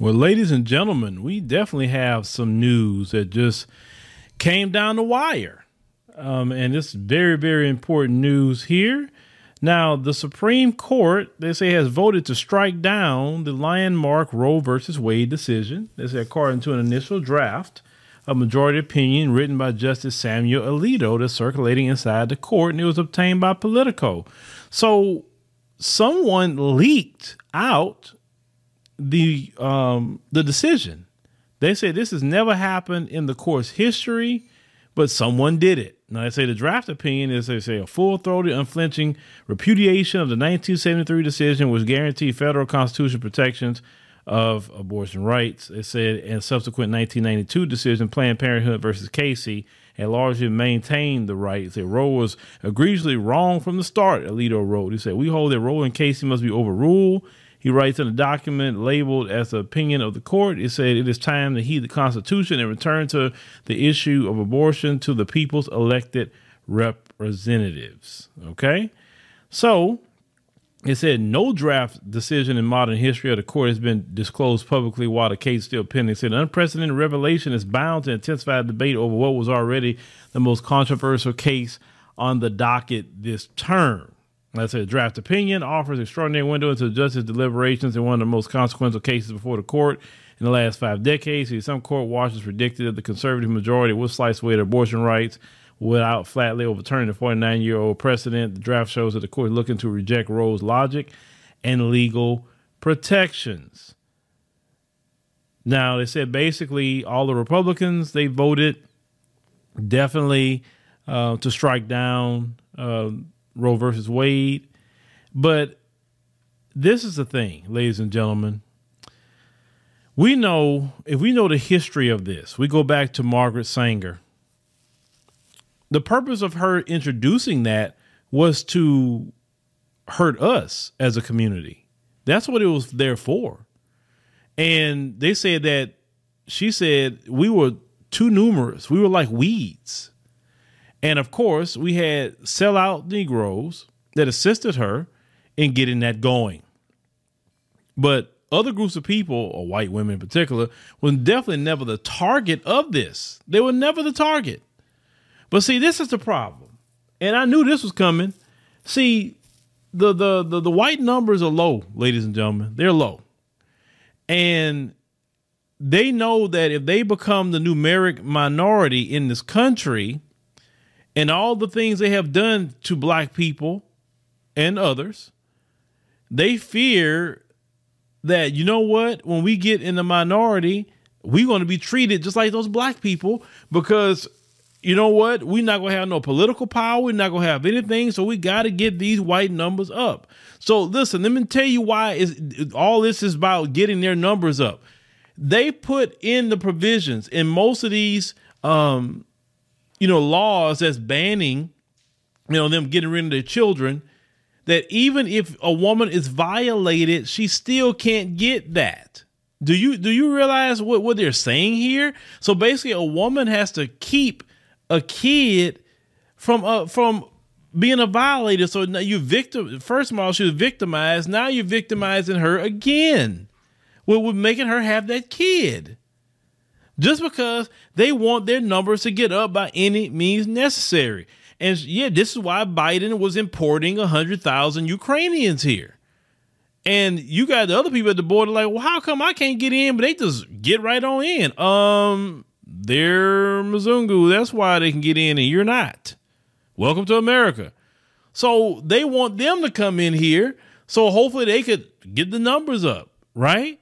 Well, ladies and gentlemen, we definitely have some news that just came down the wire. Um, and it's very, very important news here. Now, the Supreme Court, they say, has voted to strike down the landmark Roe versus Wade decision. They say, according to an initial draft, a majority opinion written by Justice Samuel Alito that's circulating inside the court, and it was obtained by Politico. So, someone leaked out the um, the decision. They say this has never happened in the court's history, but someone did it. Now they say the draft opinion is they say a full-throated, unflinching repudiation of the 1973 decision, which guaranteed federal constitutional protections of abortion rights. It said in subsequent 1992 decision, Planned Parenthood versus Casey had largely maintained the right. Say Roe was egregiously wrong from the start. Alito wrote. He said, "We hold that Roe and Casey must be overruled." He writes in a document labeled as the opinion of the court. It said it is time to heed the Constitution and return to the issue of abortion to the people's elected representatives. Okay, so it said no draft decision in modern history of the court has been disclosed publicly while the case still pending. It said unprecedented revelation is bound to intensify debate over what was already the most controversial case on the docket this term. Let's say draft opinion offers extraordinary window into justice deliberations in one of the most consequential cases before the court in the last five decades. Some court watchers predicted that the conservative majority would slice away the abortion rights without flatly overturning the 49 year old precedent. The draft shows that the court is looking to reject Roe's logic and legal protections. Now, they said basically all the Republicans, they voted definitely uh, to strike down. Uh, Roe versus Wade. But this is the thing, ladies and gentlemen. We know, if we know the history of this, we go back to Margaret Sanger. The purpose of her introducing that was to hurt us as a community. That's what it was there for. And they said that she said we were too numerous. We were like weeds. And of course, we had sellout Negroes that assisted her in getting that going. But other groups of people, or white women in particular, were definitely never the target of this. They were never the target. But see, this is the problem. And I knew this was coming. See, the the the, the white numbers are low, ladies and gentlemen. They're low. And they know that if they become the numeric minority in this country, and all the things they have done to black people and others, they fear that, you know what, when we get in the minority, we're going to be treated just like those black people because you know what? We're not going to have no political power. We're not going to have anything. So we got to get these white numbers up. So listen, let me tell you why is all this is about getting their numbers up. They put in the provisions in most of these um, you know, laws that's banning, you know, them getting rid of their children, that even if a woman is violated, she still can't get that. Do you do you realize what, what they're saying here? So basically, a woman has to keep a kid from uh, from being a violator. So now you victim. First of all, she was victimized. Now you're victimizing her again, with making her have that kid just because they want their numbers to get up by any means necessary. And yeah, this is why Biden was importing 100,000 Ukrainians here. And you got the other people at the border like, well, how come I can't get in? But they just get right on in. Um, they're Mzungu. That's why they can get in and you're not. Welcome to America. So they want them to come in here. So hopefully they could get the numbers up, right?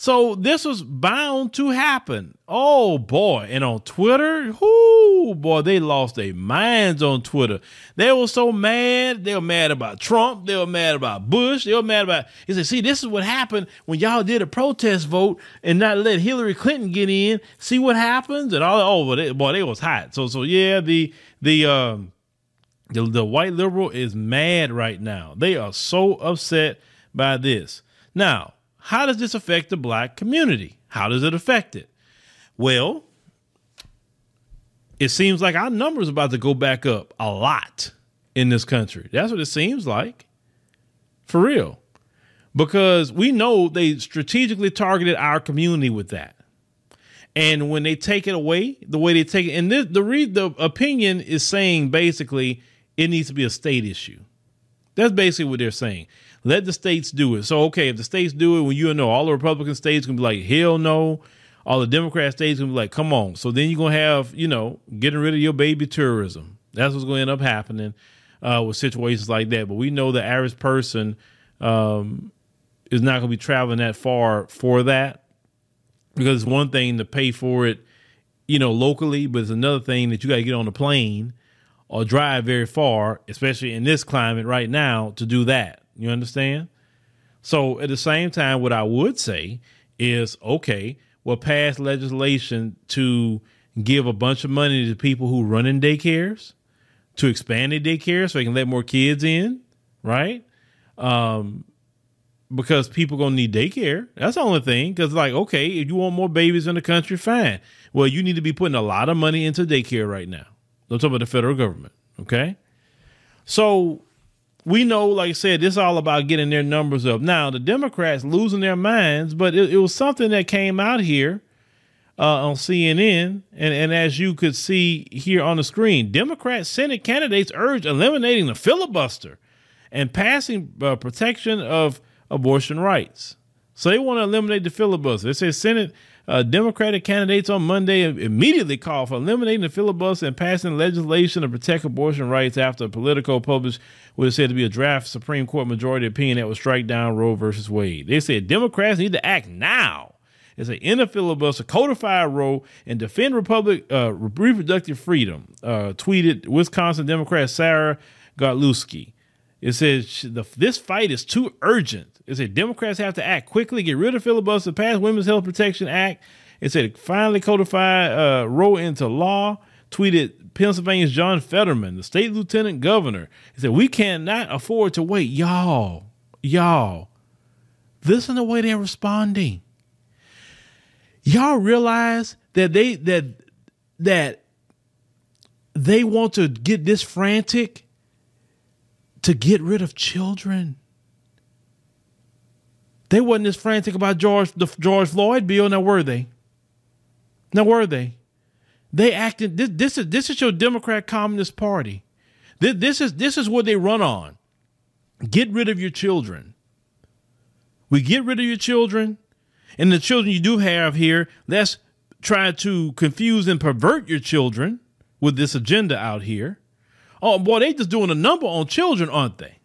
So this was bound to happen. Oh boy. And on Twitter, whoo boy, they lost their minds on Twitter. They were so mad. They were mad about Trump. They were mad about Bush. They were mad about he said, see, this is what happened when y'all did a protest vote and not let Hillary Clinton get in. See what happens? And all that. oh boy, they, boy, they was hot. So so yeah, the the um the, the white liberal is mad right now. They are so upset by this. Now, how does this affect the black community? How does it affect it? Well, it seems like our numbers about to go back up a lot in this country. That's what it seems like. For real. because we know they strategically targeted our community with that. And when they take it away, the way they take it, and this, the the opinion is saying basically it needs to be a state issue. That's basically what they're saying. Let the states do it. So okay, if the states do it, when you know all the Republican states can be like, hell no. All the Democrat states can be like, come on. So then you're gonna have, you know, getting rid of your baby tourism. That's what's gonna end up happening uh, with situations like that. But we know the average person um, is not gonna be traveling that far for that because it's one thing to pay for it, you know, locally, but it's another thing that you got to get on a plane or drive very far, especially in this climate right now, to do that. You understand? So at the same time, what I would say is okay, we'll pass legislation to give a bunch of money to people who run in daycares to expand their daycare so they can let more kids in, right? Um, because people gonna need daycare. That's the only thing. Because like, okay, if you want more babies in the country, fine. Well, you need to be putting a lot of money into daycare right now. I'm talking about the federal government. Okay, so we know, like I said, this is all about getting their numbers up. Now the Democrats losing their minds, but it, it was something that came out here uh, on CNN, and and as you could see here on the screen, Democrat Senate candidates urge eliminating the filibuster and passing uh, protection of abortion rights. So they want to eliminate the filibuster. They say Senate uh, Democratic candidates on Monday immediately called for eliminating the filibuster and passing legislation to protect abortion rights after Politico published what is said to be a draft Supreme Court majority opinion that would strike down Roe versus Wade. They said Democrats need to act now. It's an end the filibuster, codify Roe, and defend Republic uh, reproductive freedom. Uh, tweeted Wisconsin Democrat Sarah Godlewski. It says the, this fight is too urgent it said Democrats have to act quickly, get rid of filibuster, pass Women's Health Protection Act. It said finally codify uh, Roe into law. Tweeted Pennsylvania's John Fetterman, the state lieutenant governor. He said we cannot afford to wait, y'all, y'all. Listen to the way they're responding. Y'all realize that they that that they want to get this frantic to get rid of children. They wasn't as frantic about George the George Floyd bill. Now were they? Now were they? They acted. This, this is this is your Democrat Communist Party. This, this is this is what they run on. Get rid of your children. We get rid of your children, and the children you do have here. Let's try to confuse and pervert your children with this agenda out here. Oh boy, they just doing a number on children, aren't they?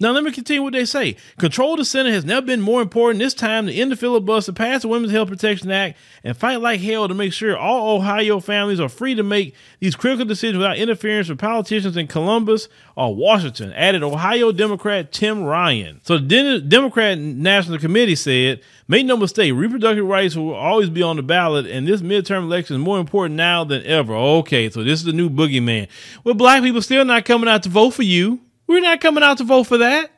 Now, let me continue what they say. Control the Senate has never been more important this time to end the filibuster, pass the Women's Health Protection Act, and fight like hell to make sure all Ohio families are free to make these critical decisions without interference from politicians in Columbus or Washington, added Ohio Democrat Tim Ryan. So the Democrat National Committee said, make no mistake, reproductive rights will always be on the ballot, and this midterm election is more important now than ever. Okay, so this is the new boogeyman. Well, black people still not coming out to vote for you. We're not coming out to vote for that.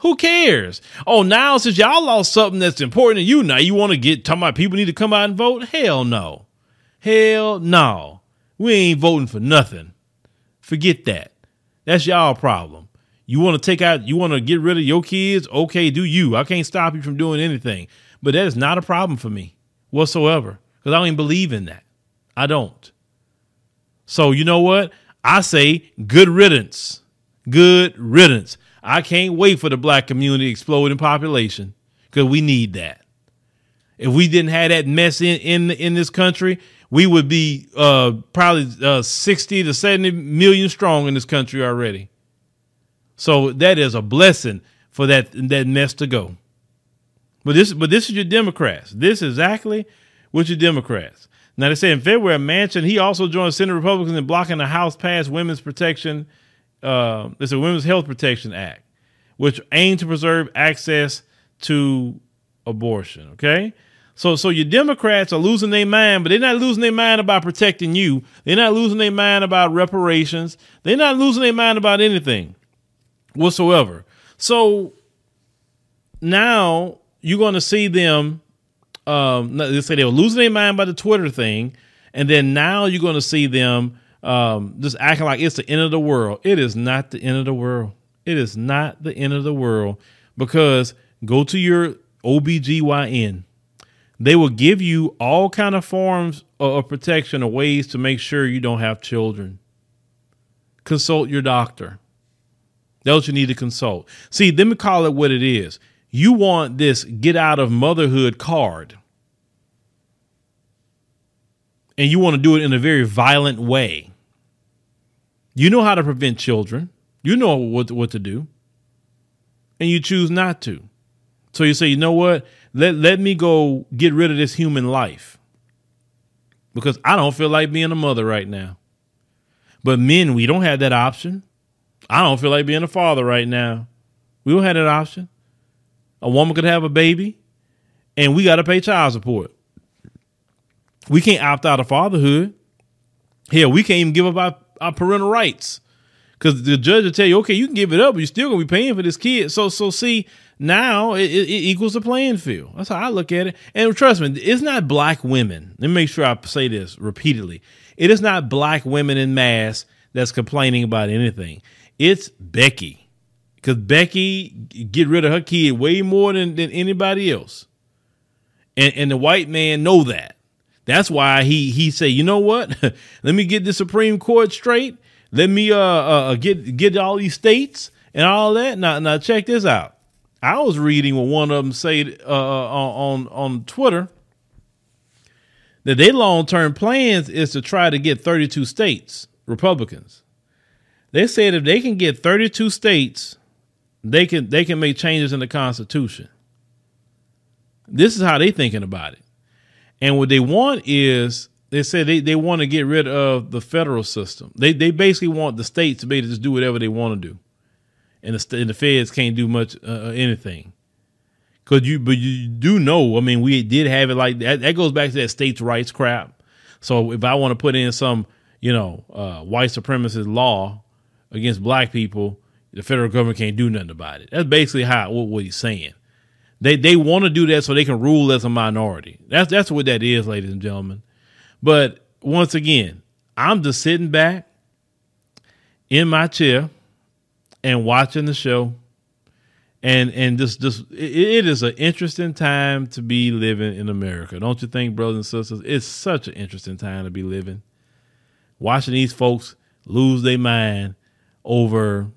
Who cares? Oh, now since y'all lost something that's important to you, now you want to get talking about people need to come out and vote? Hell no. Hell no. We ain't voting for nothing. Forget that. That's y'all problem. You want to take out, you want to get rid of your kids? Okay, do you. I can't stop you from doing anything. But that is not a problem for me whatsoever because I don't even believe in that. I don't. So, you know what? I say good riddance. Good riddance. I can't wait for the black community to explode in population because we need that. If we didn't have that mess in in, in this country, we would be uh, probably uh, 60 to 70 million strong in this country already. So that is a blessing for that that mess to go. But this but this is your Democrats. This is exactly what your Democrats. Now they say in February, Manchin he also joined Senate Republicans in blocking the House passed women's protection uh, it's a Women's Health Protection Act, which aims to preserve access to abortion. Okay. So, so your Democrats are losing their mind, but they're not losing their mind about protecting you. They're not losing their mind about reparations. They're not losing their mind about anything whatsoever. So now you're going to see them. Um, they say they were losing their mind by the Twitter thing, and then now you're going to see them um, just acting like it's the end of the world. It is not the end of the world. It is not the end of the world because go to your OBGYN. They will give you all kind of forms of protection or ways to make sure you don't have children. Consult your doctor. That's what you need to consult. See, let me call it what it is. You want this get out of motherhood card. And you want to do it in a very violent way. You know how to prevent children. You know what, what to do. And you choose not to. So you say, you know what? Let, let me go get rid of this human life. Because I don't feel like being a mother right now. But men, we don't have that option. I don't feel like being a father right now. We don't have that option. A woman could have a baby and we got to pay child support. We can't opt out of fatherhood. Hell, we can't even give up our, our parental rights because the judge will tell you, okay, you can give it up, but you're still gonna be paying for this kid. So, so see, now it, it, equals the playing field. That's how I look at it. And trust me, it's not black women. Let me make sure I say this repeatedly. It is not black women in mass that's complaining about anything. It's Becky, because Becky get rid of her kid way more than, than anybody else, and and the white man know that. That's why he he say, you know what? Let me get the Supreme Court straight. Let me uh, uh get get all these states and all that. Now now check this out. I was reading what one of them said uh, uh on on Twitter that their long term plans is to try to get 32 states Republicans. They said if they can get 32 states, they can they can make changes in the Constitution. This is how they thinking about it. And what they want is they say they, they want to get rid of the federal system. They they basically want the states to be able to just do whatever they want to do, and the and the feds can't do much uh, uh, anything. Cause you but you do know. I mean, we did have it like that. That goes back to that states' rights crap. So if I want to put in some you know uh, white supremacist law against black people, the federal government can't do nothing about it. That's basically how what, what he's saying. They they want to do that so they can rule as a minority. That's that's what that is, ladies and gentlemen. But once again, I'm just sitting back in my chair and watching the show. And and just just it, it is an interesting time to be living in America, don't you think, brothers and sisters? It's such an interesting time to be living. Watching these folks lose their mind over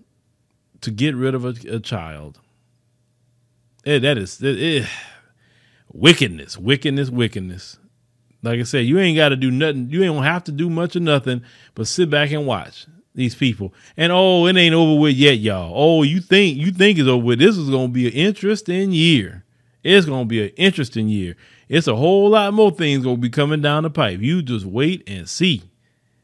to get rid of a, a child. It, that is it, it, wickedness, wickedness, wickedness. Like I said, you ain't got to do nothing. You ain't gonna have to do much of nothing, but sit back and watch these people. And oh, it ain't over with yet, y'all. Oh, you think you think it's over with? This is gonna be an interesting year. It's gonna be an interesting year. It's a whole lot more things gonna be coming down the pipe. You just wait and see.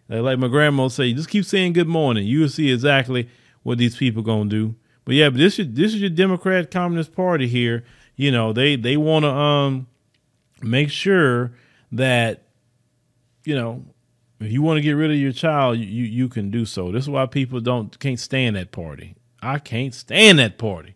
Like my grandma say, just keep saying good morning. You'll see exactly what these people gonna do. But yeah, but this is this is your Democrat Communist Party here. You know they they want to um make sure that you know if you want to get rid of your child, you you can do so. This is why people don't can't stand that party. I can't stand that party.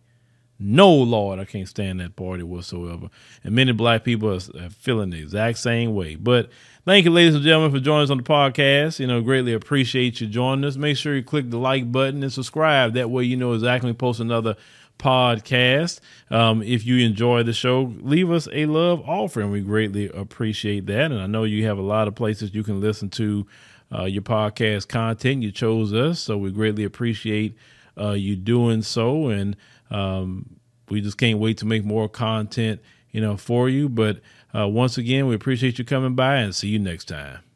No, Lord, I can't stand that party whatsoever. And many black people are feeling the exact same way. But thank you, ladies and gentlemen, for joining us on the podcast. You know, greatly appreciate you joining us. Make sure you click the like button and subscribe. That way, you know exactly post another podcast. Um, if you enjoy the show, leave us a love offering. We greatly appreciate that. And I know you have a lot of places you can listen to uh, your podcast content. You chose us, so we greatly appreciate uh, you doing so. And um, we just can't wait to make more content, you know, for you. But uh, once again, we appreciate you coming by and see you next time.